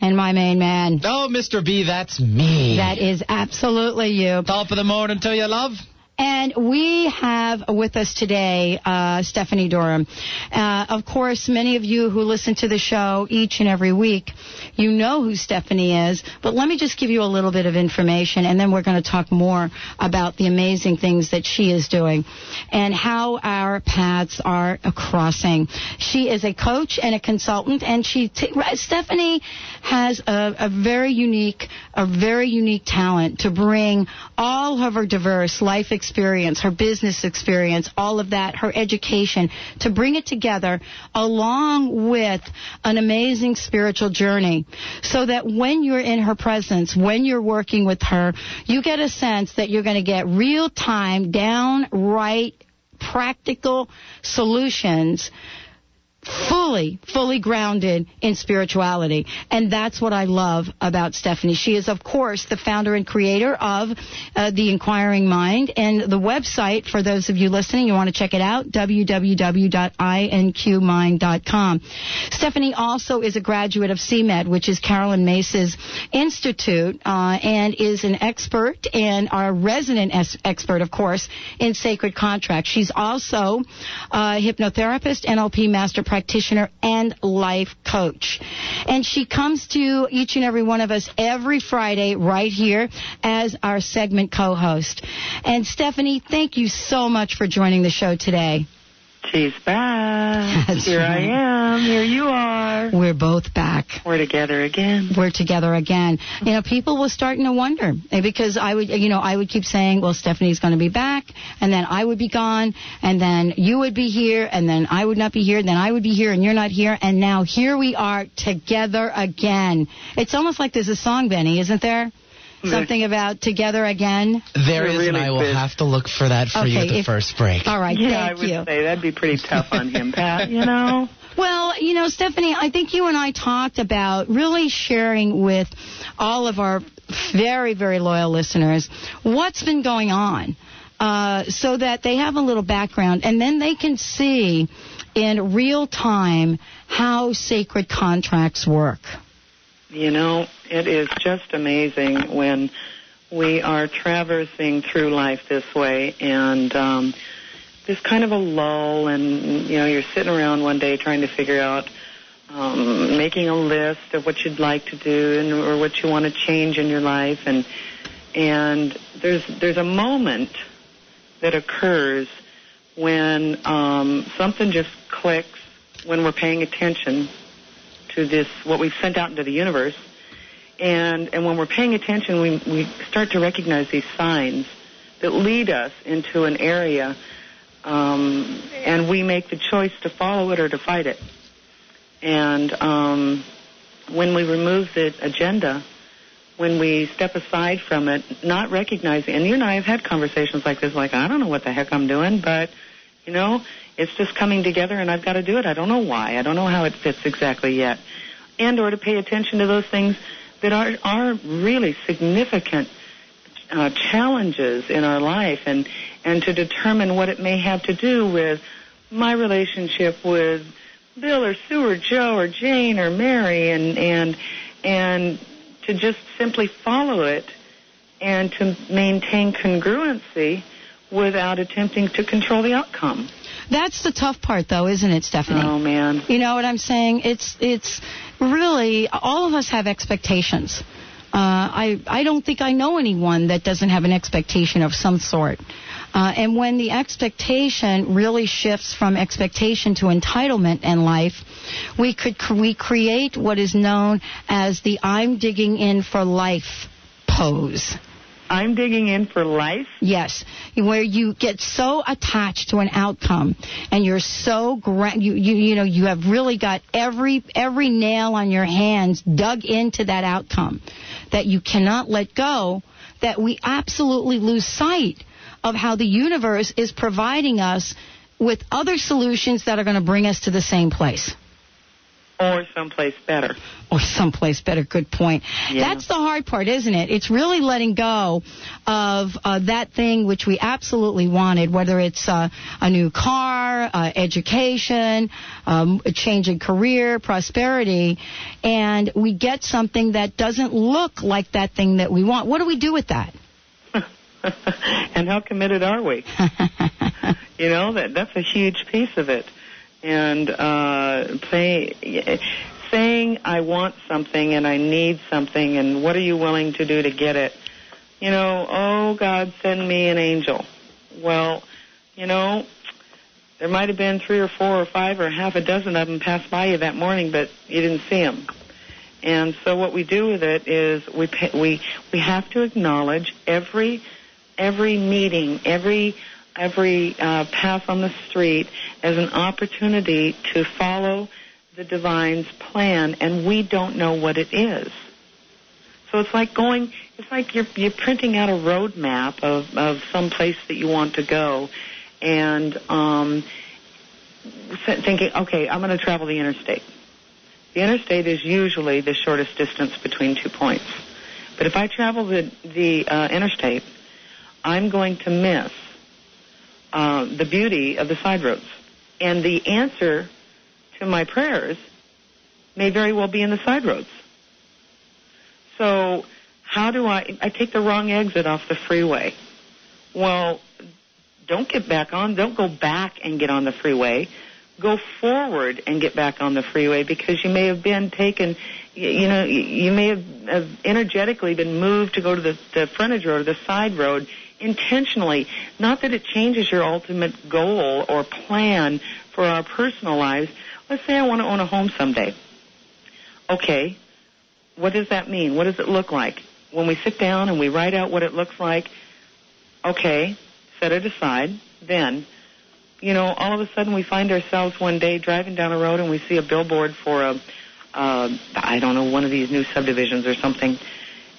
and my main man. Oh, Mr. B, that's me. That is absolutely you. Top of the morning to you, love. And we have with us today uh, Stephanie Durham. Uh, of course, many of you who listen to the show each and every week, you know who Stephanie is. But let me just give you a little bit of information, and then we're going to talk more about the amazing things that she is doing and how our paths are crossing. She is a coach and a consultant, and she t- Stephanie has a, a very unique, a very unique talent to bring all of her diverse life experiences experience, her business experience, all of that, her education, to bring it together along with an amazing spiritual journey. So that when you're in her presence, when you're working with her, you get a sense that you're going to get real time, downright practical solutions fully, fully grounded in spirituality. And that's what I love about Stephanie. She is, of course, the founder and creator of uh, The Inquiring Mind. And the website, for those of you listening, you want to check it out, www.inqmind.com. Stephanie also is a graduate of CMED, which is Carolyn Myss's institute, uh, and is an expert and our resident es- expert, of course, in sacred contracts. She's also a hypnotherapist, NLP master practitioner and life coach. And she comes to each and every one of us every Friday right here as our segment co-host. And Stephanie, thank you so much for joining the show today. She's back. That's Here right. I am. Here you are. We're both back. We're together again. We're together again. You know, people were starting to wonder eh, because I would, you know, I would keep saying, well, Stephanie's going to be back, and then I would be gone, and then you would be here, and then I would not be here, and then I would be here, and you're not here, and now here we are together again. It's almost like there's a song, Benny, isn't there? Something about together again. There You're is, and I will busy. have to look for that for you at the if- first break. All right, yeah, I thank would you. say that'd be pretty tough on him, Pat. You know. Well, you know, Stephanie, I think you and I talked about really sharing with all of our very, very loyal listeners what's been going on uh, so that they have a little background and then they can see in real time how sacred contracts work. You know, it is just amazing when we are traversing through life this way and um there's kind of a lull and you know, you're sitting around one day trying to figure out um making a list of what you'd like to do and or what you want to change in your life and and there's there's a moment that occurs when um something just clicks when we're paying attention to this what we've sent out into the universe. And and when we're paying attention we we start to recognize these signs that lead us into an area um and we make the choice to follow it or to fight it. And um when we remove the agenda when we step aside from it not recognizing and you and I have had conversations like this like I don't know what the heck I'm doing but you know it's just coming together and I've got to do it. I don't know why. I don't know how it fits exactly yet. And or to pay attention to those things that are are really significant uh, challenges in our life and and to determine what it may have to do with my relationship with Bill or Sue or Joe or Jane or Mary and and and to just simply follow it and to maintain congruency without attempting to control the outcome. That's the tough part, though, isn't it, Stephanie? Oh man. You know what I'm saying? It's it's really all of us have expectations. Uh, I I don't think I know anyone that doesn't have an expectation of some sort. Uh, and when the expectation really shifts from expectation to entitlement in life, we could we create what is known as the "I'm digging in for life" pose. I'm digging in for life. Yes, where you get so attached to an outcome, and you're so gra- you you you know you have really got every every nail on your hands dug into that outcome, that you cannot let go, that we absolutely lose sight of how the universe is providing us with other solutions that are going to bring us to the same place. Or someplace better. Or someplace better. Good point. Yeah. That's the hard part, isn't it? It's really letting go of uh, that thing which we absolutely wanted, whether it's uh, a new car, uh, education, um, a change in career, prosperity, and we get something that doesn't look like that thing that we want. What do we do with that? and how committed are we? you know that that's a huge piece of it. And uh, play, saying I want something and I need something, and what are you willing to do to get it? You know, oh God, send me an angel. Well, you know, there might have been three or four or five or half a dozen of them pass by you that morning, but you didn't see them. And so what we do with it is we pay, we we have to acknowledge every every meeting, every every uh, path on the street as an opportunity to follow the divine's plan, and we don't know what it is. So it's like going. It's like you're you're printing out a road map of of some place that you want to go, and um, thinking, okay, I'm going to travel the interstate. The interstate is usually the shortest distance between two points. But if I travel the the uh, interstate, I'm going to miss uh, the beauty of the side roads. And the answer to my prayers may very well be in the side roads. So how do I, I take the wrong exit off the freeway. Well, don't get back on, don't go back and get on the freeway. Go forward and get back on the freeway because you may have been taken, you know, you may have, energetically been moved to go to the, the frontage road or the side road intentionally. Not that it changes your ultimate goal or plan for our personal lives. Let's say I want to own a home someday. Okay, what does that mean? What does it look like? When we sit down and we write out what it looks like, okay, set it aside. Then, you know, all of a sudden we find ourselves one day driving down a road and we see a billboard for a, uh, I don't know, one of these new subdivisions or something.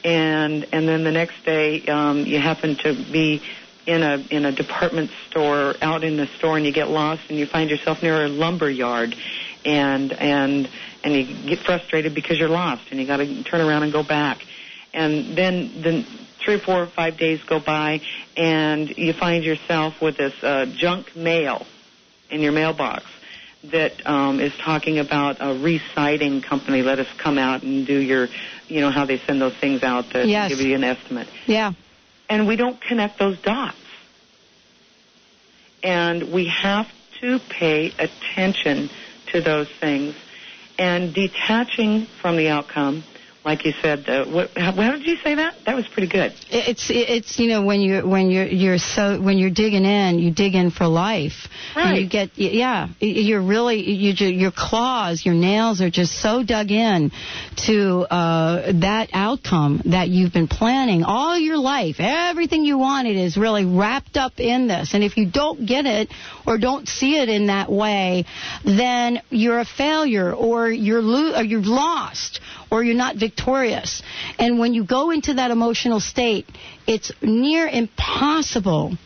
And and then the next day um, you happen to be in a in a department store out in the store and you get lost and you find yourself near a lumber yard. And and and you get frustrated because you're lost and you got to turn around and go back. And then then three or four or five days go by and you find yourself with this uh, junk mail in your mailbox that um, is talking about a reciting company. Let us come out and do your you know how they send those things out that yes. give you an estimate. Yeah. And we don't connect those dots. And we have to pay attention to those things and detaching from the outcome like you said, uh, what, how, how, did you say that? That was pretty good. It's it's you know when you when you're you're so when you're digging in, you dig in for life. Right. And you get yeah, you're really you your claws, your nails are just so dug in to uh, that outcome that you've been planning all your life. Everything you wanted is really wrapped up in this, and if you don't get it or don't see it in that way, then you're a failure or you're lo- or you're lost or you're not victorious. And when you go into that emotional state, it's near impossible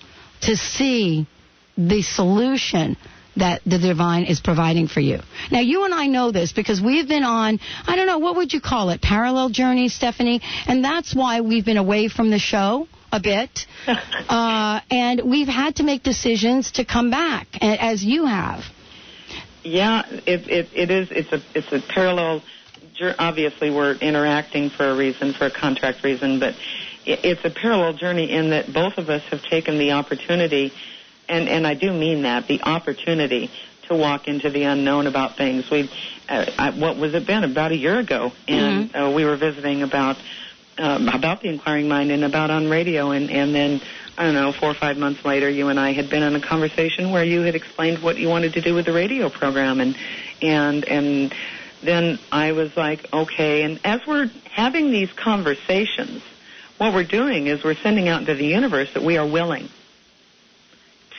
to see the solution that the divine is providing for you. Now, you and I know this because we've been on, I don't know, what would you call it? Parallel journey, Stephanie? And that's why we've been away from the show a bit. uh, and we've had to make decisions to come back, as you have. Yeah, it, it, it is. It's a, it's a parallel obviously we're interacting for a reason, for a contract reason, but it's a parallel journey in that both of us have taken the opportunity, and, and I do mean that, the opportunity to walk into the unknown about things. We, uh, I, what was it been about a year ago, and mm-hmm. uh, we were visiting about um, about the inquiring mind and about on radio, and and then I don't know, four or five months later, you and I had been in a conversation where you had explained what you wanted to do with the radio program, and and and then I was like, okay. And as we're having these conversations, what we're doing is we're sending out into the universe that we are willing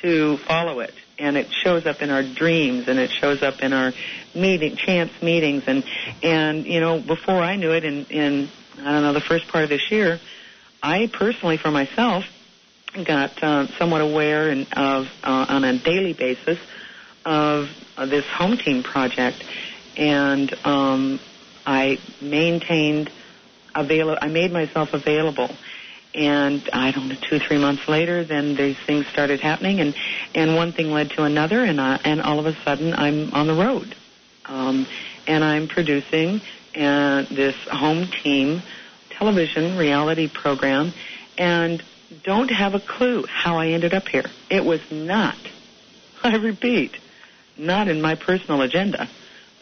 to follow it. And it shows up in our dreams and it shows up in our meeting, chance meetings. And, and, you know, before I knew it in, in I don't know, the first part of this year, I personally, for myself, got uh, somewhat aware and of uh, on a daily basis of uh, this home team project, and um, I maintained avail. I made myself available, and I don't know, two three months later, then these things started happening, and and one thing led to another, and I, and all of a sudden I'm on the road, um, and I'm producing uh, this home team television reality program, and don't have a clue how I ended up here. It was not, I repeat, not in my personal agenda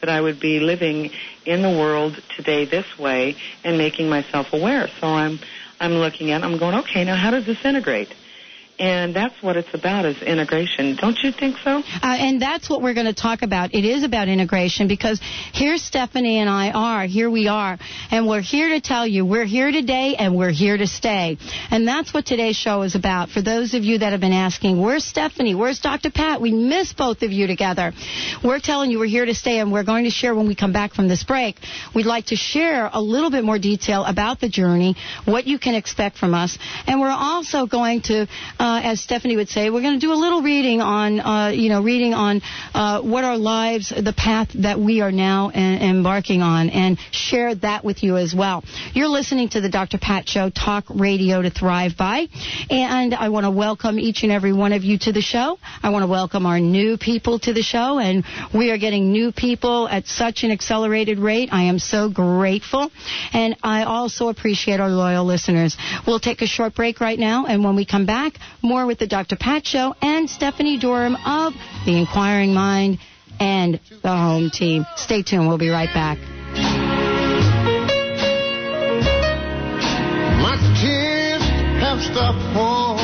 that I would be living in the world today this way and making myself aware. So I'm I'm looking at I'm going, okay, now how does this integrate? And that's what it's about is integration. Don't you think so? Uh, and that's what we're going to talk about. It is about integration because here Stephanie and I are, here we are, and we're here to tell you we're here today and we're here to stay. And that's what today's show is about. For those of you that have been asking, where's Stephanie? Where's Dr. Pat? We miss both of you together. We're telling you we're here to stay and we're going to share when we come back from this break. We'd like to share a little bit more detail about the journey, what you can expect from us, and we're also going to uh, as Stephanie would say, we're going to do a little reading on, uh, you know, reading on uh, what our lives, the path that we are now en- embarking on, and share that with you as well. You're listening to the Dr. Pat Show, talk radio to thrive by, and I want to welcome each and every one of you to the show. I want to welcome our new people to the show, and we are getting new people at such an accelerated rate. I am so grateful, and I also appreciate our loyal listeners. We'll take a short break right now, and when we come back, more with the Dr. Pat Show and Stephanie Durham of The Inquiring Mind and the home team. Stay tuned. We'll be right back. My tears have stopped falling.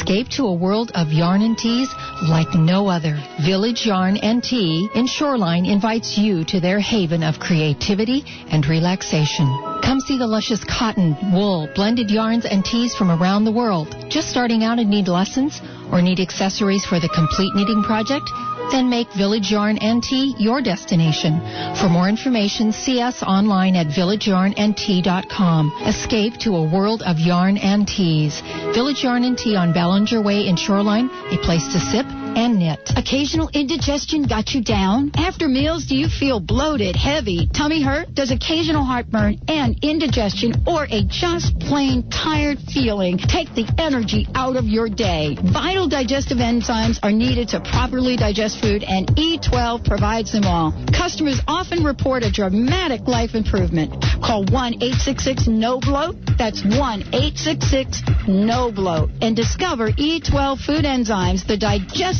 Escape to a world of yarn and teas like no other. Village Yarn and Tea in Shoreline invites you to their haven of creativity and relaxation. Come see the luscious cotton, wool, blended yarns, and teas from around the world. Just starting out and need lessons or need accessories for the complete knitting project? Then make Village Yarn and Tea your destination. For more information, see us online at villageyarnandtea.com. Escape to a world of yarn and teas. Village Yarn and Tea on Ballinger Way in Shoreline, a place to sip and knit. Occasional indigestion got you down? After meals, do you feel bloated, heavy, tummy hurt? Does occasional heartburn and indigestion or a just plain tired feeling take the energy out of your day? Vital digestive enzymes are needed to properly digest food and E12 provides them all. Customers often report a dramatic life improvement. Call 1-866-NO-BLOAT. That's 1-866-NO-BLOAT and discover E12 food enzymes, the digestive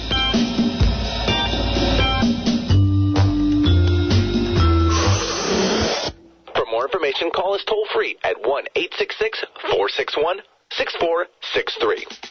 More information, call us toll free at 1 866 461 6463.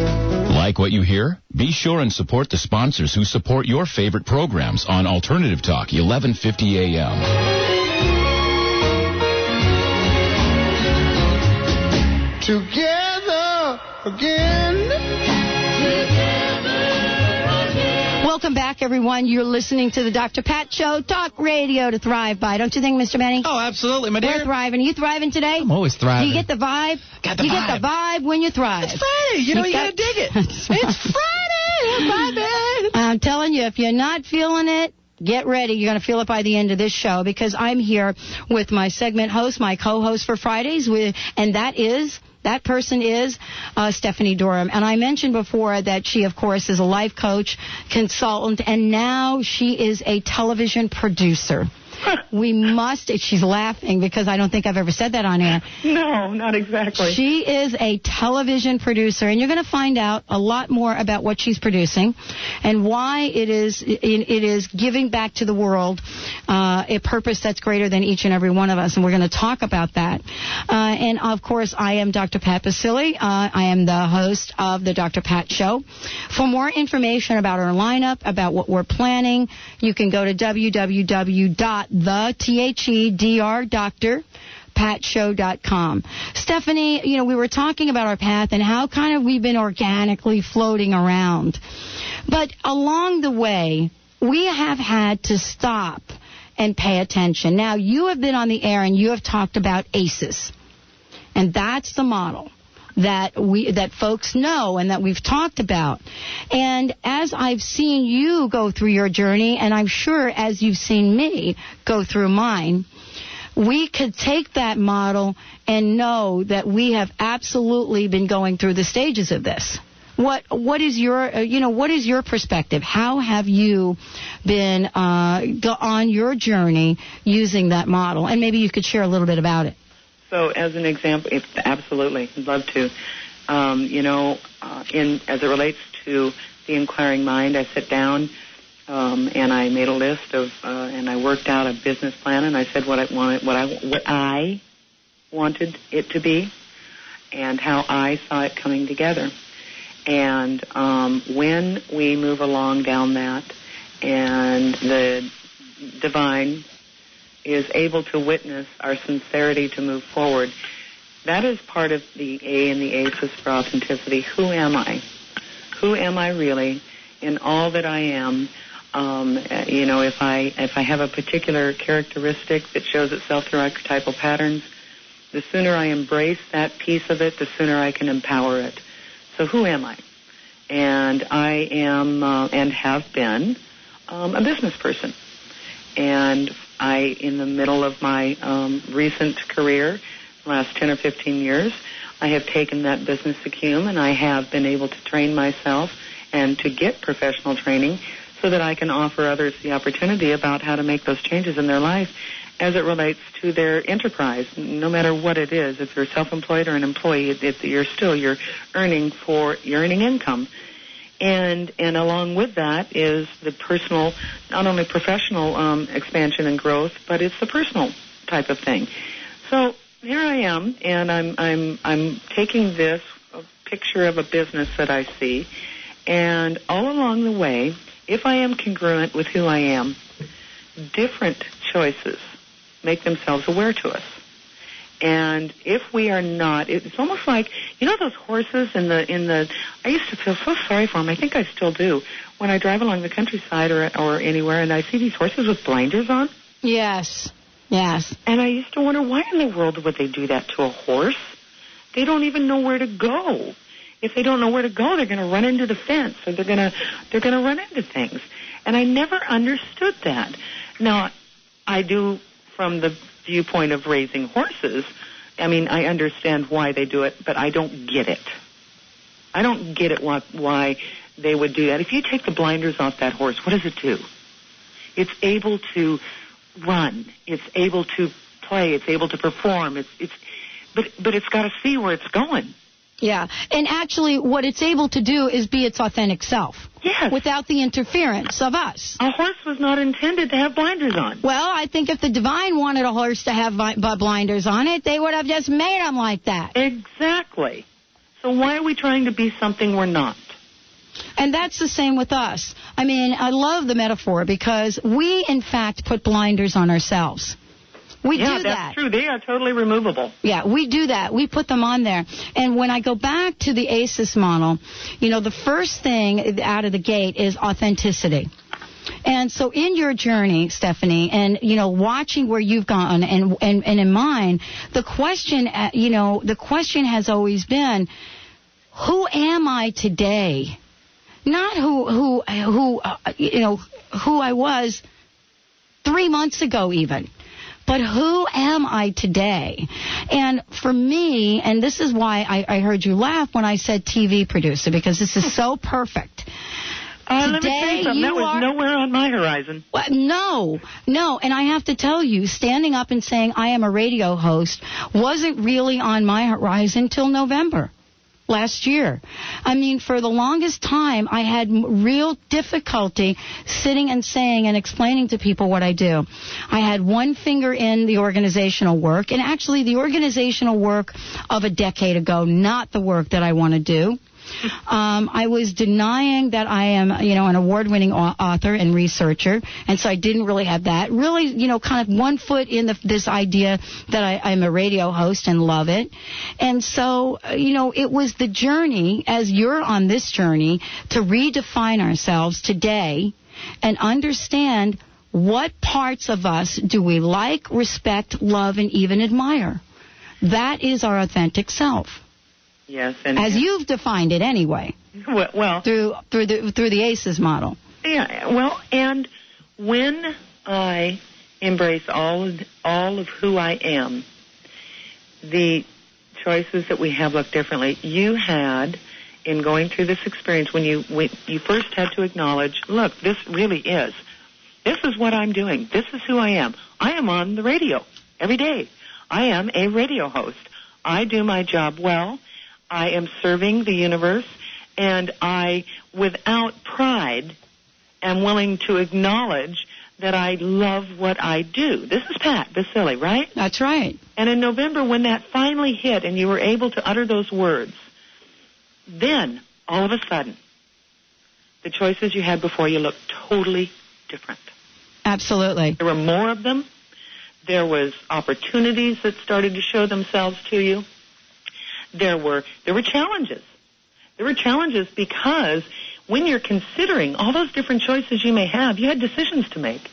Like what you hear? Be sure and support the sponsors who support your favorite programs on Alternative Talk, 1150 AM. Together again. Welcome back, everyone. You're listening to the Dr. Pat Show, talk radio to thrive by. Don't you think, Mr. Benny? Oh, absolutely, my dear. We're thriving. Are you thriving today? I'm always thriving. Do you get the vibe? Got the you vibe. get the vibe when you thrive. It's Friday. You know, you, got- gotta dig it. It's Friday. I'm. I'm telling you, if you're not feeling it, get ready. You're going to feel it by the end of this show because I'm here with my segment host, my co-host for Fridays, with, and that is. That person is uh, Stephanie Durham. And I mentioned before that she, of course, is a life coach, consultant, and now she is a television producer. We must, she's laughing because I don't think I've ever said that on air. No, not exactly. She is a television producer, and you're going to find out a lot more about what she's producing and why it is it, is giving back to the world uh, a purpose that's greater than each and every one of us. And we're going to talk about that. Uh, and of course, I am Dr. Pat Basili. Uh, I am the host of the Dr. Pat Show. For more information about our lineup, about what we're planning, you can go to www.the patshow.com. Stephanie, you know, we were talking about our path and how kind of we've been organically floating around. But along the way, we have had to stop and pay attention. Now, you have been on the air and you have talked about ACEs. And that's the model that we that folks know and that we've talked about. And as I've seen you go through your journey and I'm sure as you've seen me go through mine, we could take that model and know that we have absolutely been going through the stages of this. What what is your uh, you know what is your perspective? How have you been uh, on your journey using that model? And maybe you could share a little bit about it. So, as an example, if, absolutely, I'd love to. Um, you know, uh, in as it relates to the inquiring mind, I sit down um, and I made a list of, uh, and I worked out a business plan, and I said what I wanted, what I what I wanted it to be, and how I saw it coming together. And um, when we move along down that, and the divine is able to witness our sincerity to move forward. That is part of the A and the ACES for authenticity. Who am I? Who am I really in all that I am? Um, you know, if I if I have a particular characteristic that shows itself through archetypal patterns, the sooner I embrace that piece of it, the sooner I can empower it. So who am I? And I am uh, and have been um, a business person. And I, in the middle of my um, recent career, last 10 or 15 years, I have taken that business acumen and I have been able to train myself and to get professional training so that I can offer others the opportunity about how to make those changes in their life as it relates to their enterprise, no matter what it is. If you're self-employed or an employee, it, it, you're still you're earning for you're earning income, and and along with that is the personal, not only professional um, expansion and growth, but it's the personal type of thing. So here I am, and I'm I'm I'm taking this picture of a business that I see, and all along the way, if I am congruent with who I am, different choices make themselves aware to us. And if we are not, it's almost like you know those horses in the in the. I used to feel so sorry for them. I think I still do when I drive along the countryside or or anywhere, and I see these horses with blinders on. Yes. Yes. And I used to wonder why in the world would they do that to a horse? They don't even know where to go. If they don't know where to go, they're going to run into the fence or they're going to they're going to run into things. And I never understood that. Now, I do from the viewpoint of raising horses. I mean, I understand why they do it, but I don't get it. I don't get it why, why they would do that. If you take the blinders off that horse, what does it do? It's able to run. It's able to play. It's able to perform. It's it's but but it's got to see where it's going. Yeah. And actually, what it's able to do is be its authentic self. Yes. Without the interference of us. A horse was not intended to have blinders on. Well, I think if the divine wanted a horse to have blinders on it, they would have just made them like that. Exactly. So why are we trying to be something we're not? And that's the same with us. I mean, I love the metaphor because we, in fact, put blinders on ourselves. We yeah, do that's that. true. They are totally removable. Yeah, we do that. We put them on there. And when I go back to the ACES model, you know, the first thing out of the gate is authenticity. And so in your journey, Stephanie, and you know, watching where you've gone and and, and in mine, the question, uh, you know, the question has always been, who am I today? Not who who who uh, you know who I was three months ago even. But who am I today? And for me, and this is why I, I heard you laugh when I said TV producer, because this is so perfect. Uh, let me tell Today, you something. That you was are- nowhere on my horizon. Well, no, no, and I have to tell you, standing up and saying I am a radio host wasn't really on my horizon till November last year. I mean, for the longest time, I had real difficulty sitting and saying and explaining to people what I do. I had one finger in the organizational work, and actually the organizational work of a decade ago, not the work that I want to do. Um, I was denying that I am, you know, an award-winning author and researcher, and so I didn't really have that. Really, you know, kind of one foot in the, this idea that I, I'm a radio host and love it. And so, uh, you know, it was the journey, as you're on this journey, to redefine ourselves today and understand what parts of us do we like, respect, love, and even admire. That is our authentic self Yes, and as you've defined it anyway well, well, through through the through the ACEs model. yeah, well, and when I embrace all of, all of who I am, the choices that we have look differently. You had in going through this experience when you when you first had to acknowledge, look, this really is. This is what I'm doing. This is who I am. I am on the radio every day. I am a radio host. I do my job well. I am serving the universe and I, without pride, am willing to acknowledge that I love what I do. This is Pat Basili, right? That's right. And in November, when that finally hit and you were able to utter those words, then all of a sudden, the choices you had before you looked totally different. Absolutely. There were more of them. There was opportunities that started to show themselves to you. There were there were challenges. There were challenges because when you're considering all those different choices you may have, you had decisions to make.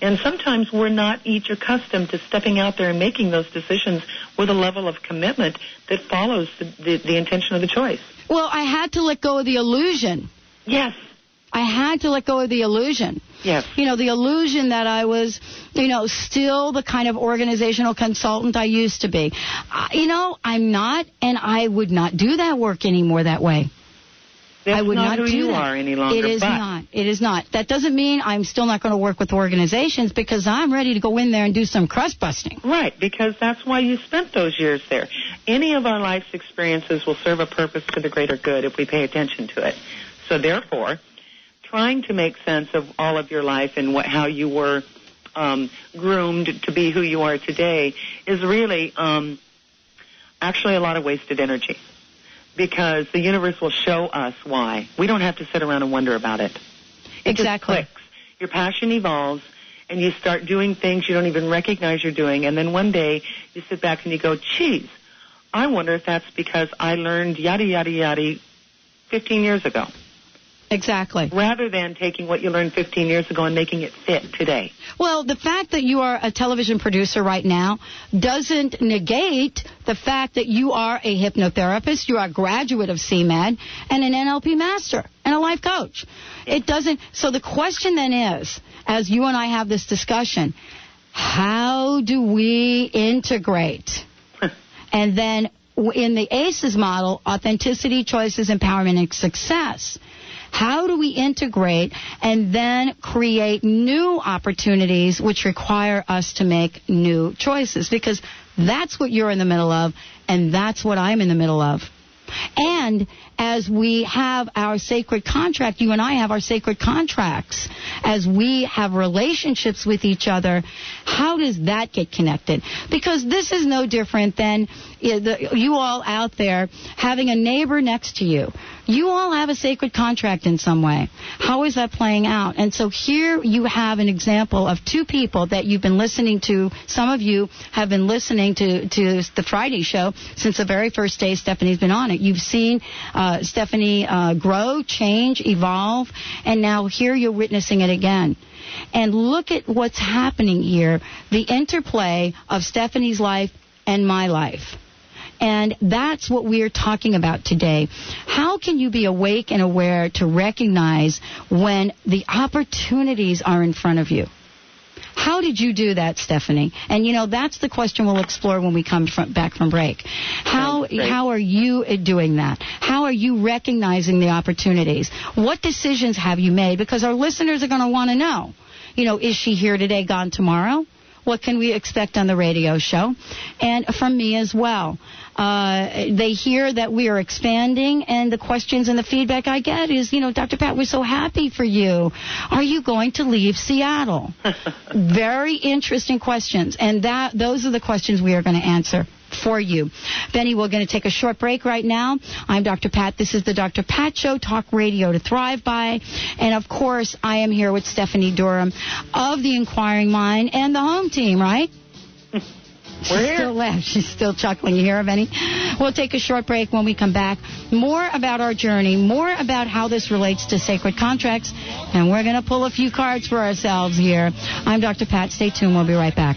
And sometimes we're not each accustomed to stepping out there and making those decisions with a level of commitment that follows the, the, the intention of the choice. Well, I had to let go of the illusion. Yes. I had to let go of the illusion. Yes. You know, the illusion that I was, you know, still the kind of organizational consultant I used to be. Uh, you know, I'm not, and I would not do that work anymore that way. That's I would not, not, who do you that. are any longer. It is not. It is not. That doesn't mean I'm still not going to work with organizations because I'm ready to go in there and do some crust busting. Right, because that's why you spent those years there. Any of our life's experiences will serve a purpose to the greater good if we pay attention to it. So therefore, trying to make sense of all of your life and what, how you were um, groomed to be who you are today is really um, actually a lot of wasted energy because the universe will show us why. We don't have to sit around and wonder about it. It Exactly. just clicks. Your passion evolves and you start doing things you don't even recognize you're doing and then one day you sit back and you go, geez, I wonder if that's because I learned yada yada yada 15 years ago Exactly. rather than taking what you learned 15 years ago and making it fit today. Well, the fact that you are a television producer right now doesn't negate the fact that you are a hypnotherapist, you are a graduate of CMAD, and an NLP master and a life coach. It doesn't. So the question then is, as you and I have this discussion, how do we integrate? and then in the ACEs model, authenticity, choices, empowerment, and success. How do we integrate and then create new opportunities which require us to make new choices? Because that's what you're in the middle of, and that's what I'm in the middle of. And as we have our sacred contract, you and I have our sacred contracts, as we have relationships with each other, how does that get connected? Because this is no different than you all out there having a neighbor next to you. You all have a sacred contract in some way. How is that playing out? And so here you have an example of two people that you've been listening to. Some of you have been listening to, to the Friday show since the very first day Stephanie's been on it. You've seen uh, Stephanie uh, grow, change, evolve, and now here you're witnessing it again and look at what's happening here the interplay of Stephanie's life and my life. And that's what we're talking about today. How can you be awake and aware to recognize when the opportunities are in front of you? How did you do that, Stephanie? And you know that's the question we'll explore when we come from, back from break. How how are you doing that? How are you recognizing the opportunities? What decisions have you made? Because our listeners are going to want to know. You know, is she here today, gone tomorrow? What can we expect on the radio show? And from me as well. Uh, they hear that we are expanding, and the questions and the feedback I get is, you know, Dr. Pat, we're so happy for you. Are you going to leave Seattle? Very interesting questions, and that those are the questions we are going to answer for you. Benny, we're going to take a short break right now. I'm Dr. Pat. This is the Dr. Pat Show, talk radio to thrive by. And of course, I am here with Stephanie Durham of the Inquiring Mind and the home team, right? She still laughs. She's still chuckling. You hear of any? We'll take a short break when we come back. More about our journey, more about how this relates to sacred contracts, and we're going to pull a few cards for ourselves here. I'm Dr. Pat. Stay tuned. We'll be right back.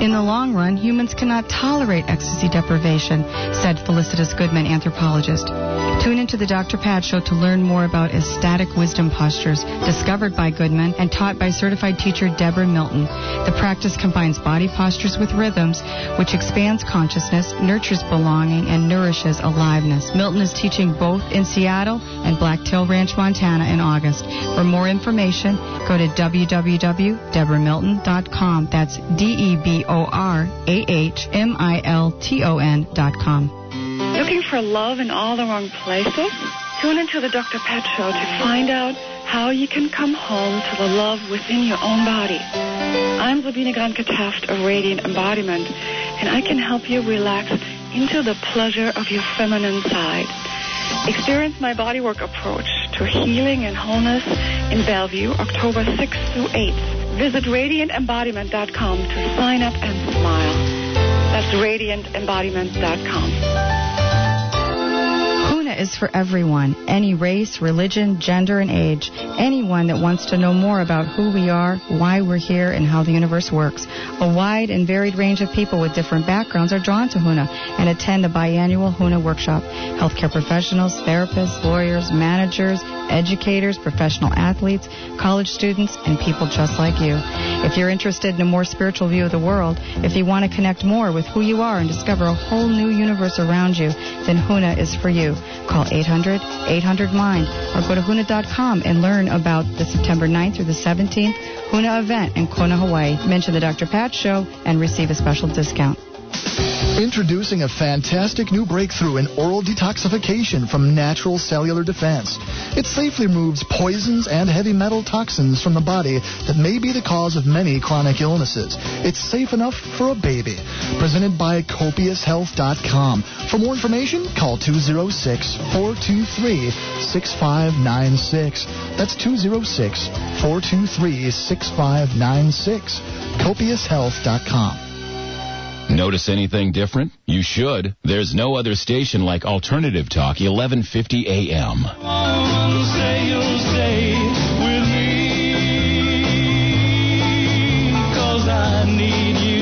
In the long run, humans cannot tolerate ecstasy deprivation, said Felicitas Goodman, anthropologist. Tune into the Dr. Pat Show to learn more about ecstatic wisdom postures discovered by Goodman and taught by certified teacher Deborah Milton. The practice combines body postures with rhythms, which expands consciousness, nurtures belonging, and nourishes aliveness. Milton is teaching both in Seattle and Blacktail Ranch, Montana in August. For more information, go to www.deborahmilton.com. That's D-E-B-O-R-A-H-M-I-L-T-O-N dot com. Looking for love in all the wrong places? Tune into the Dr. Pat Show to find out how you can come home to the love within your own body. I'm Zabina Granka Taft of Radiant Embodiment, and I can help you relax into the pleasure of your feminine side. Experience my bodywork approach to healing and wholeness in Bellevue, October 6th through 8th. Visit radiantembodiment.com to sign up and smile. That's radiantembodiment.com. Is for everyone, any race, religion, gender, and age. Anyone that wants to know more about who we are, why we're here, and how the universe works. A wide and varied range of people with different backgrounds are drawn to Huna and attend the biannual Huna workshop. Healthcare professionals, therapists, lawyers, managers, educators, professional athletes, college students, and people just like you. If you're interested in a more spiritual view of the world, if you want to connect more with who you are and discover a whole new universe around you, then Huna is for you. Call 800-800-MIND or go to Huna.com and learn about the September 9th through the 17th Huna event in Kona, Hawaii. Mention the Dr. Pat Show and receive a special discount. Introducing a fantastic new breakthrough in oral detoxification from Natural Cellular Defense. It safely removes poisons and heavy metal toxins from the body that may be the cause of many chronic illnesses. It's safe enough for a baby. Presented by copioushealth.com. For more information, call 206-423-6596. That's 206-423-6596. copioushealth.com. Notice anything different? You should. There's no other station like Alternative Talk 1150 AM. I need you.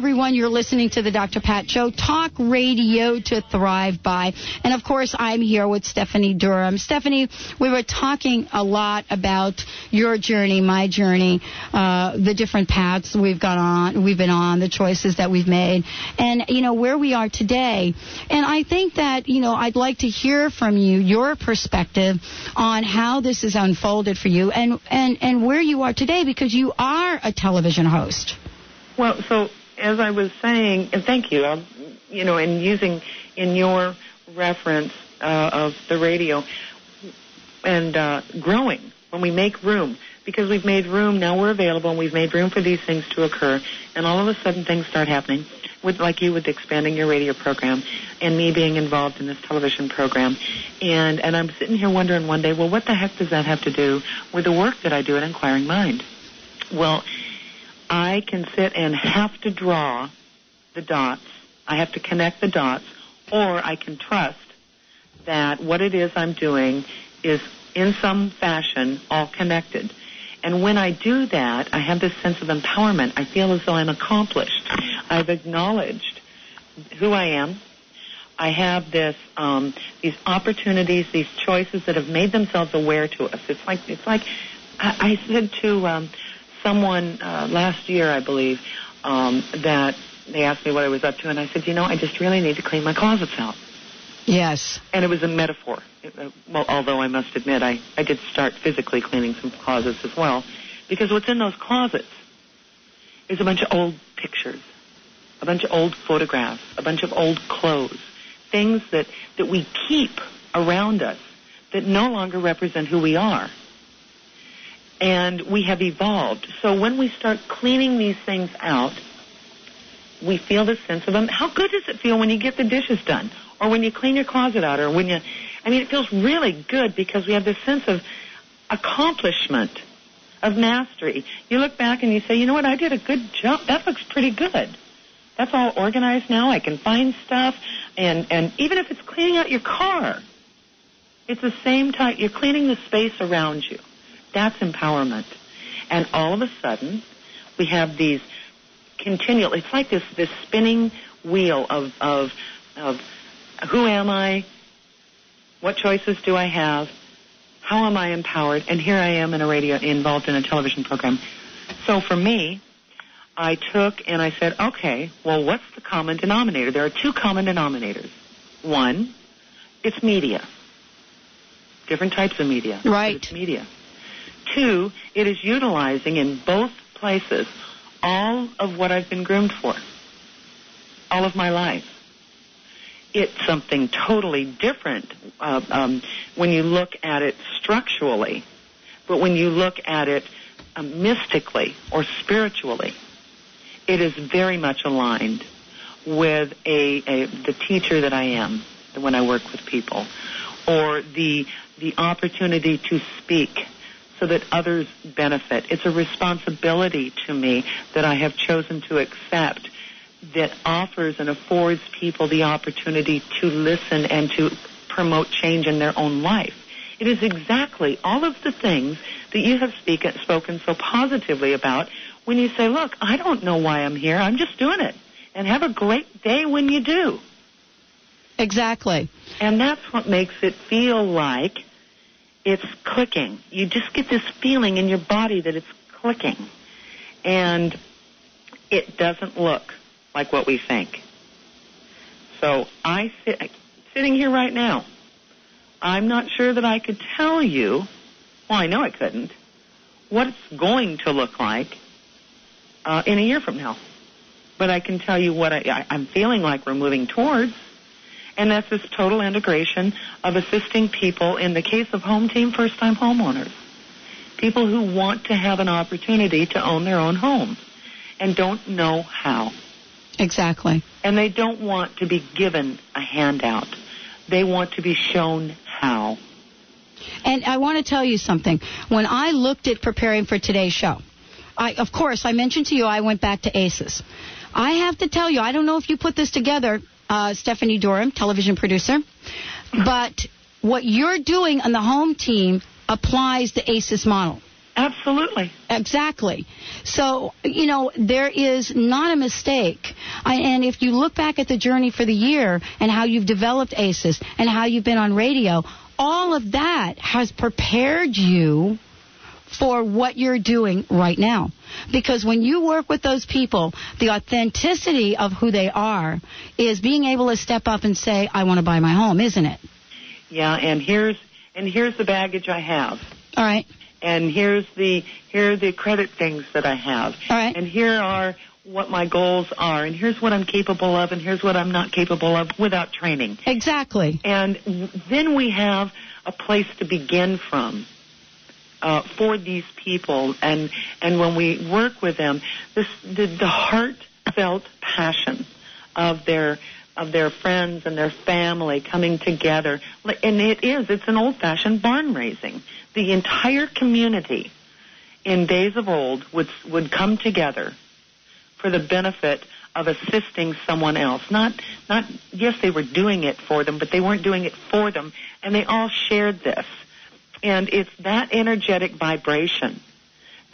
Everyone. You're listening to the Dr. Pat Show, talk radio to thrive by. And of course, I'm here with Stephanie Durham. Stephanie, we were talking a lot about your journey, my journey, uh, the different paths we've gone on, we've been on, the choices that we've made, and you know where we are today. And I think that you know I'd like to hear from you your perspective on how this has unfolded for you, and and and where you are today because you are a television host. Well, so as I was saying, and thank you, um, you know, in using in your reference uh, of the radio and uh, growing when we make room because we've made room now we're available and we've made room for these things to occur and all of a sudden things start happening with like you with expanding your radio program and me being involved in this television program. And and I'm sitting here wondering one day well what the heck does that have to do with the work that I do at Inquiring Mind? Well I can sit and have to draw the dots. I have to connect the dots, or I can trust that what it is I'm doing is in some fashion all connected. And when I do that, I have this sense of empowerment. I feel as though I'm accomplished. I've acknowledged who I am. I have this um, these opportunities, these choices that have made themselves aware to us. It's like it's like I, I said to um, someone uh, last year, I believe, um, that they asked me what I was up to, and I said, you know, I just really need to clean my closets out. Yes. And it was a metaphor. It, uh, well, although I must admit, I, I did start physically cleaning some closets as well, because what's in those closets is a bunch of old pictures, a bunch of old photographs, a bunch of old clothes, things that, that we keep around us that no longer represent who we are and we have evolved. So when we start cleaning these things out, we feel this sense of them. How good does it feel when you get the dishes done, or when you clean your closet out, or when you? I mean, it feels really good because we have this sense of accomplishment, of mastery. You look back and you say, you know what, I did a good job. That looks pretty good. That's all organized now. I can find stuff, and and even if it's cleaning out your car, it's the same type. You're cleaning the space around you. That's empowerment. And all of a sudden, we have these continual, it's like this, this spinning wheel of, of, of who am I? What choices do I have? How am I empowered? And here I am in a radio, involved in a television program. So for me, I took and I said, okay, well, what's the common denominator? There are two common denominators. One, it's media. Different types of media. Right. Media. Two, it is utilizing in both places all of what I've been groomed for, all of my life. It's something totally different uh, um, when you look at it structurally, but when you look at it uh, mystically or spiritually, it is very much aligned with a, a the teacher that I am when I work with people, or the the opportunity to speak so that others benefit. It's a responsibility to me that I have chosen to accept that offers and affords people the opportunity to listen and to promote change in their own life. It is exactly all of the things that you have speak, spoken so positively about when you say, look, I don't know why I'm here. I'm just doing it. And have a great day when you do. Exactly. And that's what makes it feel like it's clicking. You just get this feeling in your body that it's clicking. And it doesn't look like what we think. So I sit, sitting here right now, I'm not sure that I could tell you, well, I know I couldn't, what it's going to look like uh, in a year from now. But I can tell you what I, I, I'm feeling like we're moving towards. And that's this total integration of assisting people in the case of home team first time homeowners. People who want to have an opportunity to own their own home and don't know how. Exactly. And they don't want to be given a handout. They want to be shown how. And I want to tell you something. When I looked at preparing for today's show, I, of course, I mentioned to you I went back to ACES. I have to tell you, I don't know if you put this together, uh, Stephanie Durham, television producer, but what you're doing on the home team applies the ACES model. Absolutely. Exactly. So, you know, there is not a mistake. I, and if you look back at the journey for the year and how you've developed ACES and how you've been on radio, all of that has prepared you for what you're doing right now. Because when you work with those people, the authenticity of who they are is being able to step up and say, I want to buy my home, isn't it? Yeah, and here's and here's the baggage I have. All right. And here's the here are the credit things that I have. All right. And here are what my goals are, and here's what I'm capable of, and here's what I'm not capable of without training. Exactly. And then we have a place to begin from uh, for these people, and and when we work with them, this the, the heartfelt passion of their of their friends and their family coming together, and it is it's an old-fashioned barn raising. The entire community in days of old would would come together for the benefit of assisting someone else. Not not yes they were doing it for them, but they weren't doing it for them, and they all shared this. And it's that energetic vibration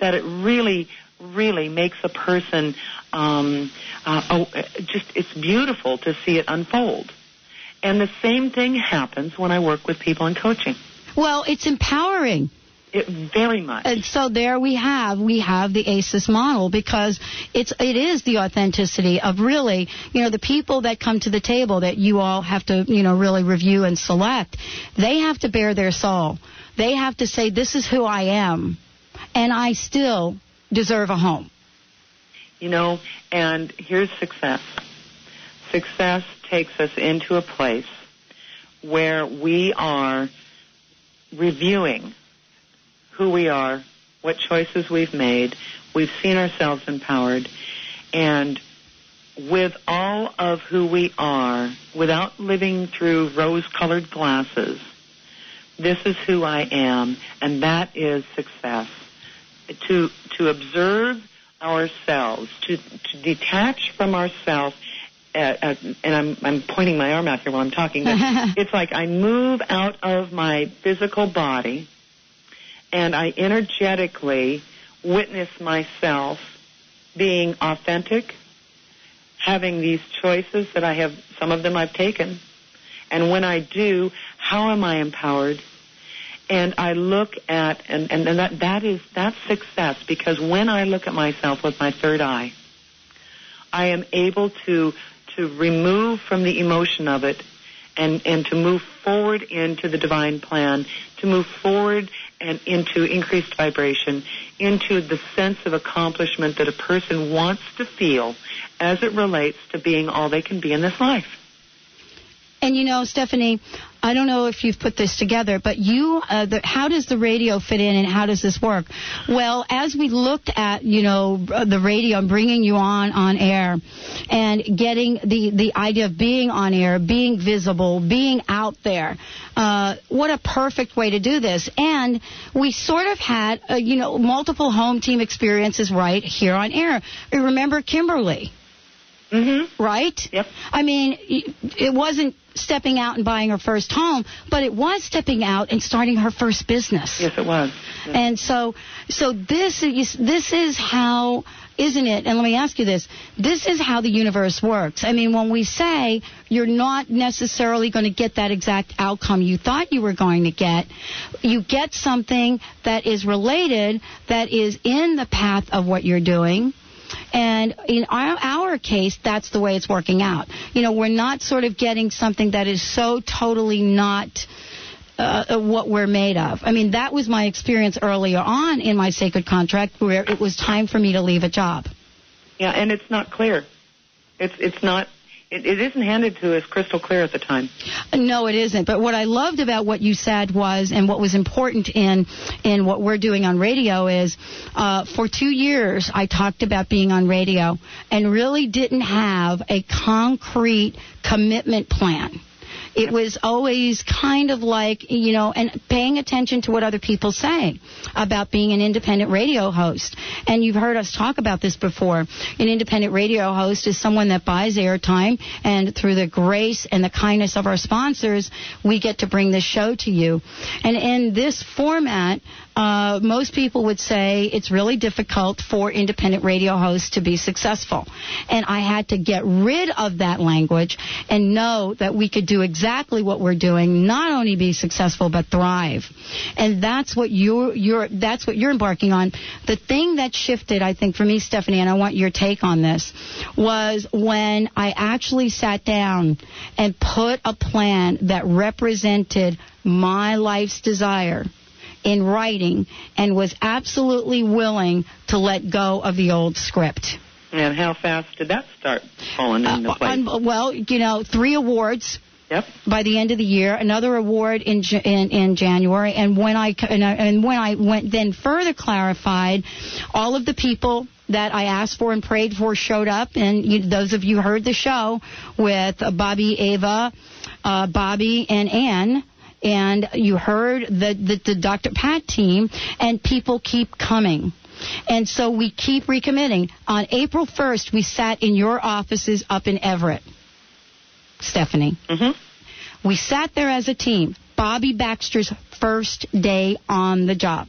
that it really really makes a person um, uh, oh, just it's beautiful to see it unfold. And the same thing happens when I work with people in coaching. Well, it's empowering. It very much. And so there we have we have the ACES model because it's it is the authenticity of really you know the people that come to the table that you all have to you know really review and select. They have to bear their soul. They have to say this is who I am, and I still deserve a home. You know, and here's success. Success takes us into a place where we are reviewing who we are, what choices we've made. We've seen ourselves empowered. And with all of who we are, without living through rose colored glasses, this is who I am, and that is success. To, to observe ourselves, to, to detach from ourselves, uh, uh, and I'm, I'm pointing my arm out here while I'm talking, but it's like I move out of my physical body and I energetically witness myself being authentic, having these choices that I have, some of them I've taken, and when I do, how am I empowered? And I look at, and, and, and that, that is, that's success because when I look at myself with my third eye, I am able to, to remove from the emotion of it and, and to move forward into the divine plan, to move forward and into increased vibration, into the sense of accomplishment that a person wants to feel as it relates to being all they can be in this life. And you know, Stephanie, I don't know if you've put this together, but you, uh, the, how does the radio fit in, and how does this work? Well, as we looked at, you know, the radio and bringing you on on air, and getting the the idea of being on air, being visible, being out there, uh, what a perfect way to do this. And we sort of had, uh, you know, multiple home team experiences right here on air. Remember Kimberly? Mm-hmm. Right? Yep. I mean, it wasn't stepping out and buying her first home, but it was stepping out and starting her first business. Yes, it was. Yes. And so, so this is this is how, isn't it? And let me ask you this: This is how the universe works. I mean, when we say you're not necessarily going to get that exact outcome you thought you were going to get, you get something that is related, that is in the path of what you're doing. And in our, our, case, that's the way it's working out. You know, we're not sort of getting something that is so totally not uh, what we're made of. I mean, that was my experience earlier on in my sacred contract where it was time for me to leave a job. Yeah, and it's not clear. It's it's not it, it isn't handed to us crystal clear at the time. No, it isn't. But what I loved about what you said was, and what was important in in what we're doing on radio is, uh, for two years I talked about being on radio and really didn't have a concrete commitment plan It was always kind of like, you know, and paying attention to what other people say about being an independent radio host. And you've heard us talk about this before. An independent radio host is someone that buys airtime, and through the grace and the kindness of our sponsors, we get to bring this show to you. And in this format, uh, most people would say it's really difficult for independent radio hosts to be successful. And I had to get rid of that language and know that we could do exactly what we're doing, not only be successful but thrive. And that's what you're, you're that's what you're embarking on. The thing that shifted, I think, for me, Stephanie, and I want your take on this, was when I actually sat down and put a plan that represented my life's desire in writing and was absolutely willing to let go of the old script. And how fast did that start falling into place? Well, you know, three awards. Yep. By the end of the year, another award in in, in January, and when I and, I and when I went then further clarified, all of the people that I asked for and prayed for showed up, and you, those of you heard the show with uh, Bobby, Ava, uh, Bobby, and Ann and you heard the, the, the Dr. Pat team, and people keep coming. And so we keep recommitting. On April 1st, we sat in your offices up in Everett, Stephanie. Mm-hmm. We sat there as a team. Bobby Baxter's first day on the job.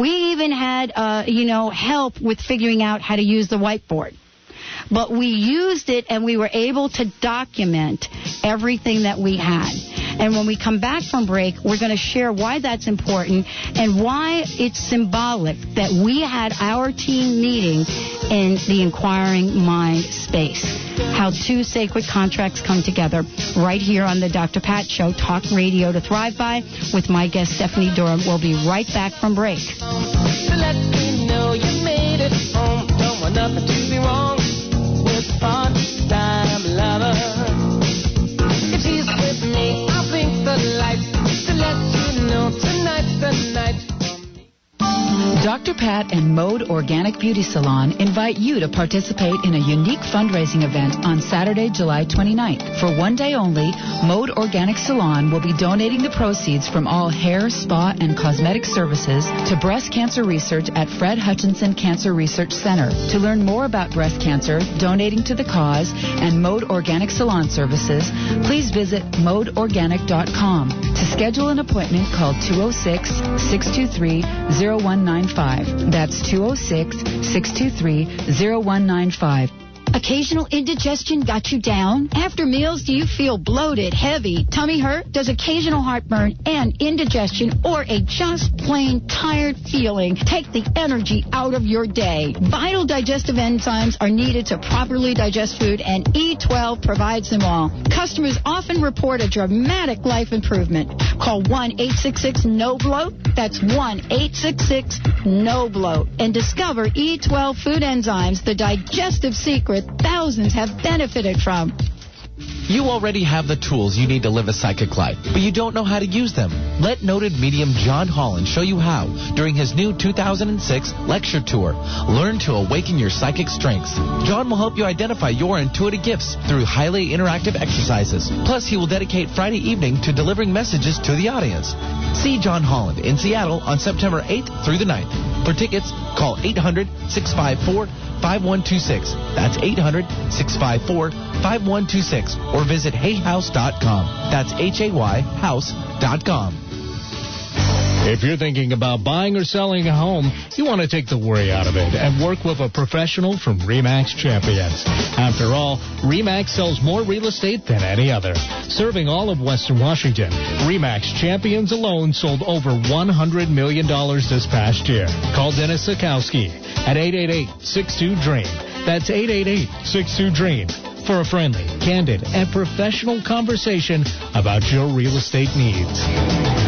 We even had, uh, you know, help with figuring out how to use the whiteboard. But we used it and we were able to document everything that we had. And when we come back from break, we're going to share why that's important and why it's symbolic that we had our team meeting in the inquiring mind space. How two sacred contracts come together right here on the Dr. Pat Show, Talk Radio to Thrive By, with my guest Stephanie Durham. We'll be right back from break. To Dr. Pat and Mode Organic Beauty Salon invite you to participate in a unique fundraising event on Saturday, July 29th. For one day only, Mode Organic Salon will be donating the proceeds from all hair, spa, and cosmetic services to breast cancer research at Fred Hutchinson Cancer Research Center. To learn more about breast cancer, donating to the cause, and Mode Organic Salon services, please visit modeorganic.com. To schedule an appointment, call 206 623 0195. That's 206 623 0195. Occasional indigestion got you down? After meals, do you feel bloated, heavy, tummy hurt? Does occasional heartburn and indigestion or a just plain tired feeling take the energy out of your day? Vital digestive enzymes are needed to properly digest food, and E12 provides them all. Customers often report a dramatic life improvement. Call 1-866-NO-BLOAT. That's 1-866-NO-BLOAT. And discover E12 food enzymes, the digestive secret thousands have benefited from. You already have the tools you need to live a psychic life, but you don't know how to use them. Let noted medium John Holland show you how during his new 2006 lecture tour. Learn to awaken your psychic strengths. John will help you identify your intuitive gifts through highly interactive exercises. Plus, he will dedicate Friday evening to delivering messages to the audience. See John Holland in Seattle on September 8th through the 9th. For tickets, call 800 654 5126. That's 800 654 5126. Or visit hayhouse.com. That's H A Y house.com. If you're thinking about buying or selling a home, you want to take the worry out of it and work with a professional from REMAX Champions. After all, REMAX sells more real estate than any other. Serving all of Western Washington, REMAX Champions alone sold over $100 million this past year. Call Dennis Sikowski at 888-62-DREAM. That's 888-62-DREAM for a friendly, candid, and professional conversation about your real estate needs.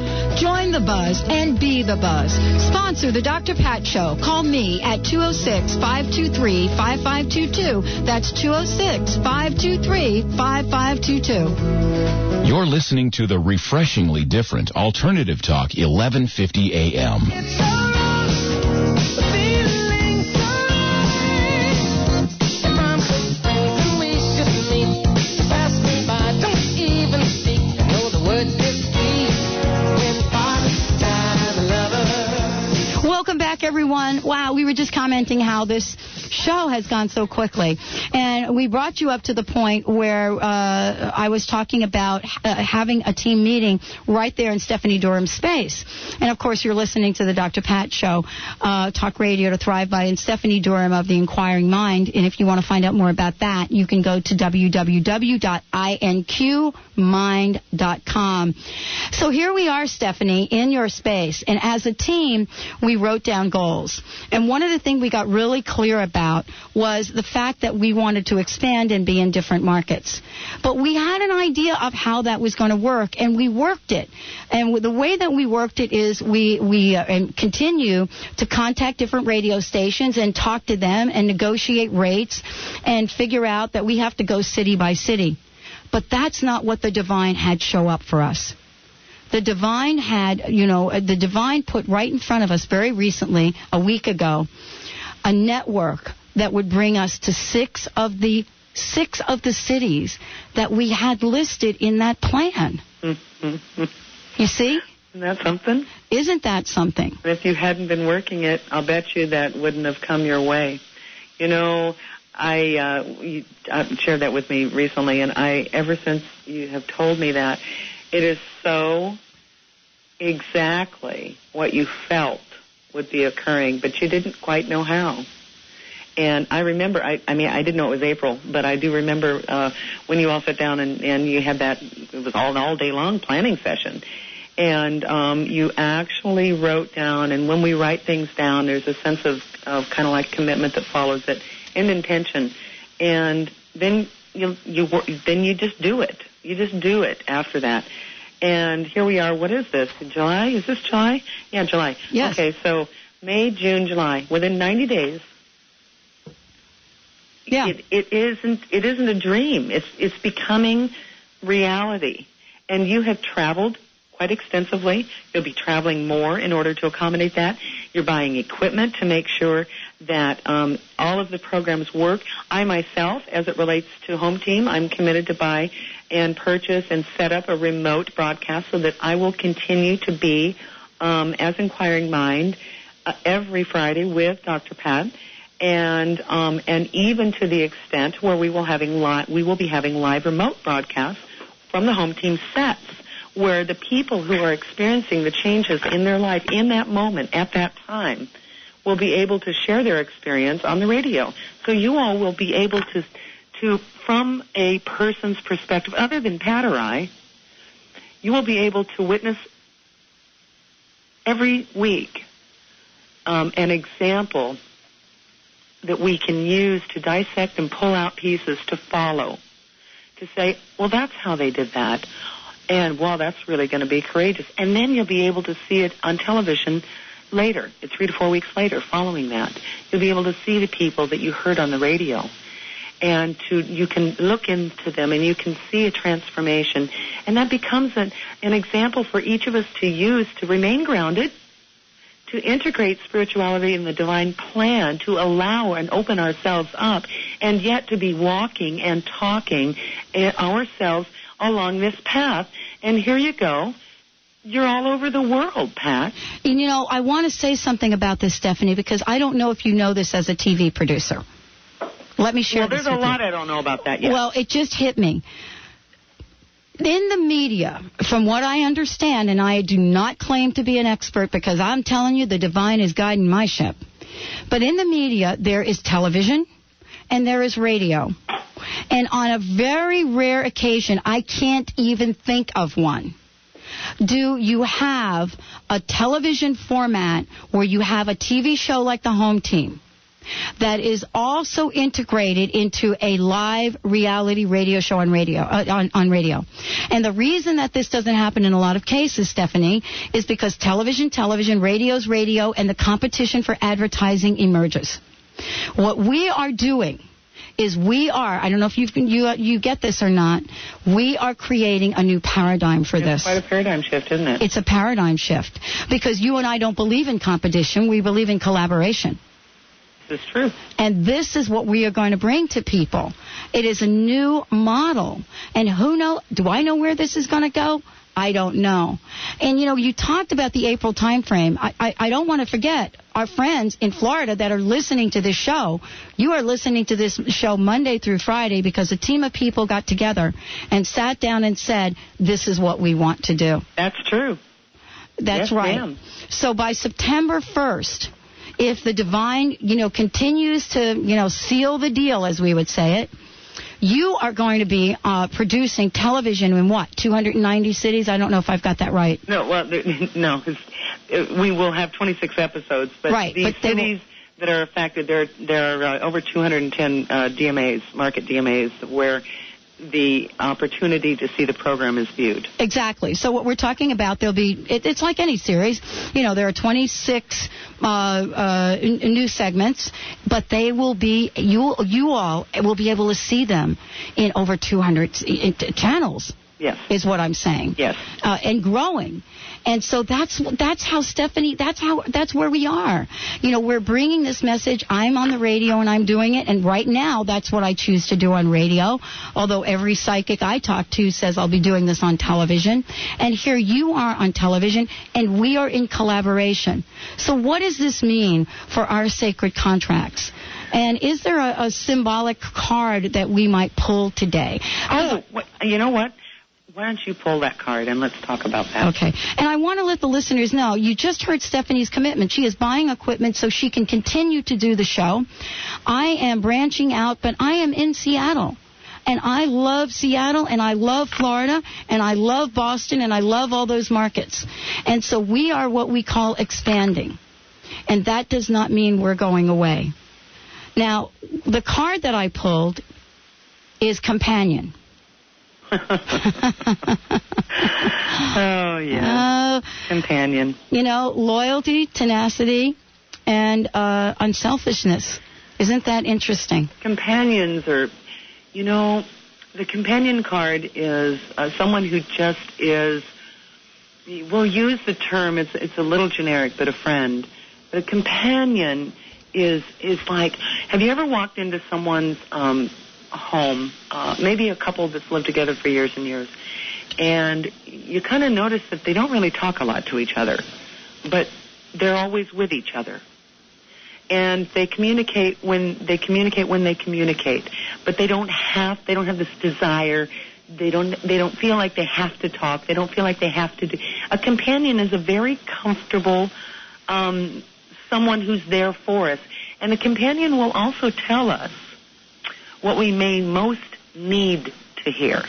Join the buzz and be the buzz. Sponsor the Dr. Pat Show. Call me at 206 523 5522. That's 206 523 5522. You're listening to the refreshingly different Alternative Talk 1150 AM. Were just commenting how this show has gone so quickly. And we brought you up to the point where uh, I was talking about uh, having a team meeting right there in Stephanie Durham's space. And of course, you're listening to the Dr. Pat Show, uh, Talk Radio to Thrive by, and Stephanie Durham of the Inquiring Mind. And if you want to find out more about that, you can go to www.inqmind.com. So here we are, Stephanie, in your space. And as a team, we wrote down goals. And one of the things we got really clear about was the fact that we wanted to expand and be in different markets. But we had an idea of how that was going to work, and we worked it. And the way that we worked it is we we uh, continue to contact different radio stations and talk to them and negotiate rates and figure out that we have to go city by city. But that's not what the divine had show up for us the divine had, you know, the divine put right in front of us very recently, a week ago, a network that would bring us to six of the six of the cities that we had listed in that plan. You see? Isn't that something? Isn't that something? If you hadn't been working it, I'll bet you that wouldn't have come your way. You know, I uh, you uh, shared that with me recently, and I ever since you have told me that, it is so exactly what you felt would be occurring, but you didn't quite know how. And I remember, I, I mean, I didn't know it was April, but I do remember uh, when you all sat down and, and you had that, it was all an all day long planning session. And um, you actually wrote down, and when we write things down, there's a sense of, of kind of like commitment that follows it and intention. And then you, you, then you just do it. You just do it after that. And here we are. What is this? July? Is this July? Yeah, July. Yes. Okay, so May, June, July. Within 90 days. Yeah. It, it isn't. It isn't a dream. It's it's becoming reality. And you have traveled quite extensively. You'll be traveling more in order to accommodate that. You're buying equipment to make sure that um, all of the programs work. I myself, as it relates to Home Team, I'm committed to buy and purchase and set up a remote broadcast so that I will continue to be um, as Inquiring Mind uh, every Friday with Dr. Pat. And um, and even to the extent where we will having li- we will be having live remote broadcasts from the home team sets, where the people who are experiencing the changes in their life in that moment at that time will be able to share their experience on the radio. So you all will be able to, to from a person's perspective, other than Pat or I, you will be able to witness every week um, an example that we can use to dissect and pull out pieces to follow. To say, well, that's how they did that. And, well, that's really going to be courageous. And then you'll be able to see it on television later, three to four weeks later, following that, you'll be able to see the people that you heard on the radio, and to you can look into them and you can see a transformation, and that becomes an, an example for each of us to use to remain grounded, to integrate spirituality in the divine plan, to allow and open ourselves up, and yet to be walking and talking eh, ourselves along this path. And here you go you're all over the world, Pat. And you know, I want to say something about this, Stephanie, because I don't know if you know this as a TV producer. Let me share well, there's a lot you. I don't know about that yet. Well, it just hit me. In the media, from what I understand, and I do not claim to be an expert because I'm telling you the divine is guiding my ship. But in the media, there is television and there is radio. And on a very rare occasion, I can't even think of one do you have a television format where you have a TV show like the home team that is also integrated into a live reality radio show on radio uh, on, on radio. And the reason that this doesn't happen in a lot of cases, Stephanie, is because television, television, radio's radio, and the competition for advertising emerges. What we are doing is we are, I don't know if you you you get this or not, we are creating a new paradigm for It's this. quite a paradigm shift, isn't it? It's a paradigm shift because you and I don't believe in competition, we believe in collaboration. This is true. And this is what we are going to bring to people. It is a new model. And who know, do I know where this is going to go? I don't know. And you know, you talked about the April time frame. I, I, I don't want to forget our friends in Florida that are listening to this show. You are listening to this show Monday through Friday because a team of people got together and sat down and said, this is what we want to do. That's true. That's Yes, right. ma'am. So by September 1st, if the divine, you know, continues to, you know, seal the deal, as we would say it, you are going to be uh, producing television in what, 290 cities? I don't know if I've got that right. No, well, no, uh, we will have 26 episodes, but Right, the but they will- cities that are affected, there, there are uh, over 210 uh, DMAs, market DMAs, where the opportunity to see the program is viewed. Exactly. So what we're talking about, there'll be, it, it's like any series. You know, there are 26 uh, uh, new segments, but they will be, you, you all will be able to see them in over 200 s- i- i- channels. Yes. Is what I'm saying. Yes. Uh, and growing. And so that's that's how Stephanie that's how that's where we are. You know, we're bringing this message. I'm on the radio and I'm doing it and right now that's what I choose to do on radio. Although every psychic I talk to says I'll be doing this on television. And here you are on television and we are in collaboration. So what does this mean for our sacred contracts? And is there a, a symbolic card that we might pull today? Oh, you know what? Why don't you pull that card and let's talk about that? Okay. And I want to let the listeners know you just heard Stephanie's commitment. She is buying equipment so she can continue to do the show. I am branching out, but I am in Seattle. And I love Seattle and I love Florida and I love Boston and I love all those markets. And so we are what we call expanding. And that does not mean we're going away. Now, the card that I pulled is companion. Oh, yeah. Uh, Companion. you know, loyalty, tenacity, and uh, unselfishness. Isn't that interesting? Companions are, you know, the companion card is uh, someone who just is. We'll use the term. It's it's a little generic, but a friend. But a companion is is like. Have you ever walked into someone's um, home? Uh, maybe a couple that's lived together for years and years, and you kind of notice that they don't really talk a lot to each other, but they're always with each other. And they communicate when they communicate when they communicate but they don't have they don't have this desire. They don't they don't feel like they have to talk. They don't feel like they have to do a companion is a very comfortable um someone who's there for us. And the companion will also tell us what we may most need to hear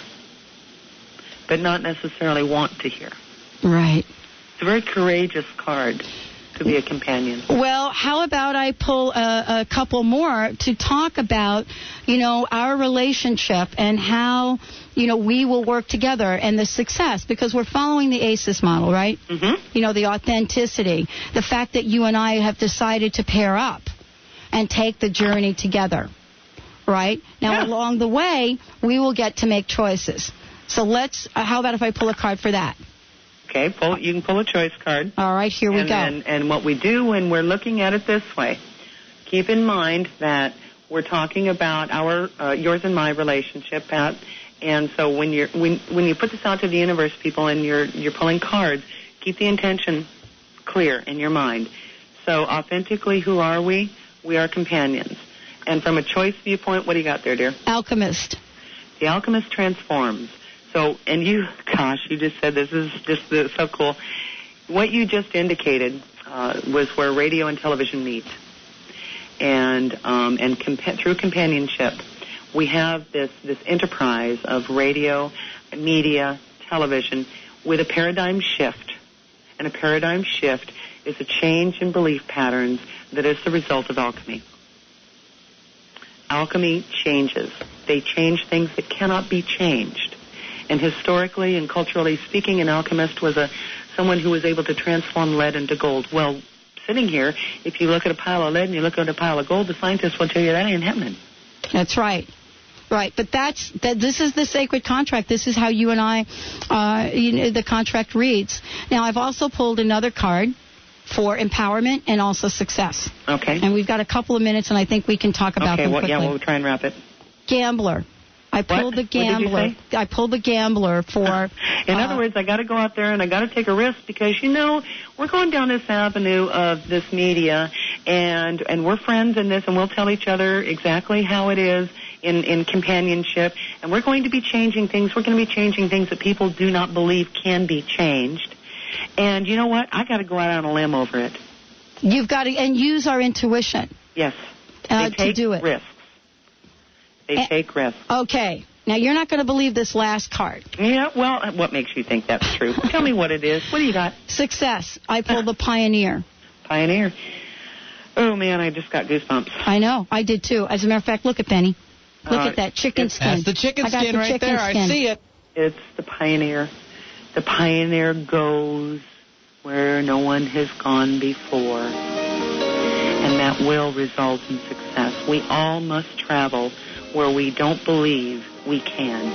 but not necessarily want to hear Right. it's a very courageous card to be a companion Well, how about I pull a, a couple more to talk about, you know, our relationship and how, you know, we will work together and the success because we're following the ACES model, right? Mm-hmm. You know, the authenticity, the fact that you and I have decided to pair up and take the journey together, right? Now, along the way, we will get to make choices. So let's, uh, how about if I pull a card for that? Okay, pull, you can pull a choice card. All right, here we and go. Then, and what we do when we're looking at it this way, keep in mind that we're talking about our uh, yours and my relationship, Pat. And so when you're when when you put this out to the universe, people, and you're you're pulling cards, keep the intention clear in your mind. So authentically, who are we? We are companions. And from a choice viewpoint, what do you got there, dear? Alchemist. The alchemist transforms. So, and you, gosh, you just said this is just so cool. What you just indicated uh, was where radio and television meet, and um, and compa- through companionship, we have this this enterprise of radio, media, television, with a paradigm shift, and a paradigm shift is a change in belief patterns that is the result of alchemy. Alchemy changes. They change things that cannot be changed. And historically and culturally speaking, an alchemist was a someone who was able to transform lead into gold. Well, sitting here, if you look at a pile of lead and you look at a pile of gold, the scientists will tell you that ain't happening. That's right. Right, but that's that. This is the sacred contract. This is how you and I, uh, you know, the contract reads. Now, I've also pulled another card for empowerment and also success. Okay. And we've got a couple of minutes, and I think we can talk about okay, them well, quickly. yeah, we'll try and wrap it. Gambler. I pulled the What did you gambler. say? I pulled the gambler for. In uh, other words, I got to go out there and I got to take a risk because you know we're going down this avenue of this media, and and we're friends in this, and we'll tell each other exactly how it is in in companionship, and we're going to be changing things. We're going to be changing things that people do not believe can be changed. And you know what? I got to go out on a limb over it. You've got to and use our intuition. Yes. Uh, to do it. risks. They take risks. Okay. Now you're not going to believe this last card. Yeah. Well, what makes you think that's true? Tell me what it is. What do you got? Success. I pulled the pioneer. Pioneer. Oh man, I just got goosebumps. I know. I did too. As a matter of fact, look at Benny. Look Uh, at that chicken skin. That's the chicken skin the right chicken there. I see it. It's the pioneer. The pioneer goes where no one has gone before. And that will result in success. We all must travel where we don't believe we can.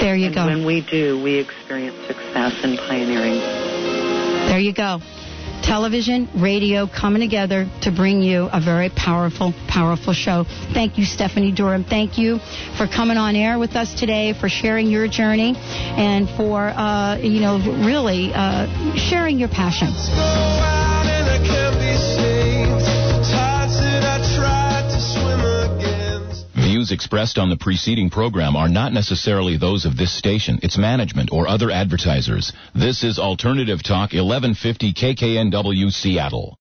There you and go. when we do, we experience success in pioneering. There you go. Television, radio coming together to bring you a very powerful, powerful show. Thank you, Stephanie Durham. Thank you for coming on air with us today, for sharing your journey, and for, uh, you know, really uh, sharing your passion. Views expressed on the preceding program are not necessarily those of this station, its management, or other advertisers. This is Alternative Talk 1150 KKNW Seattle.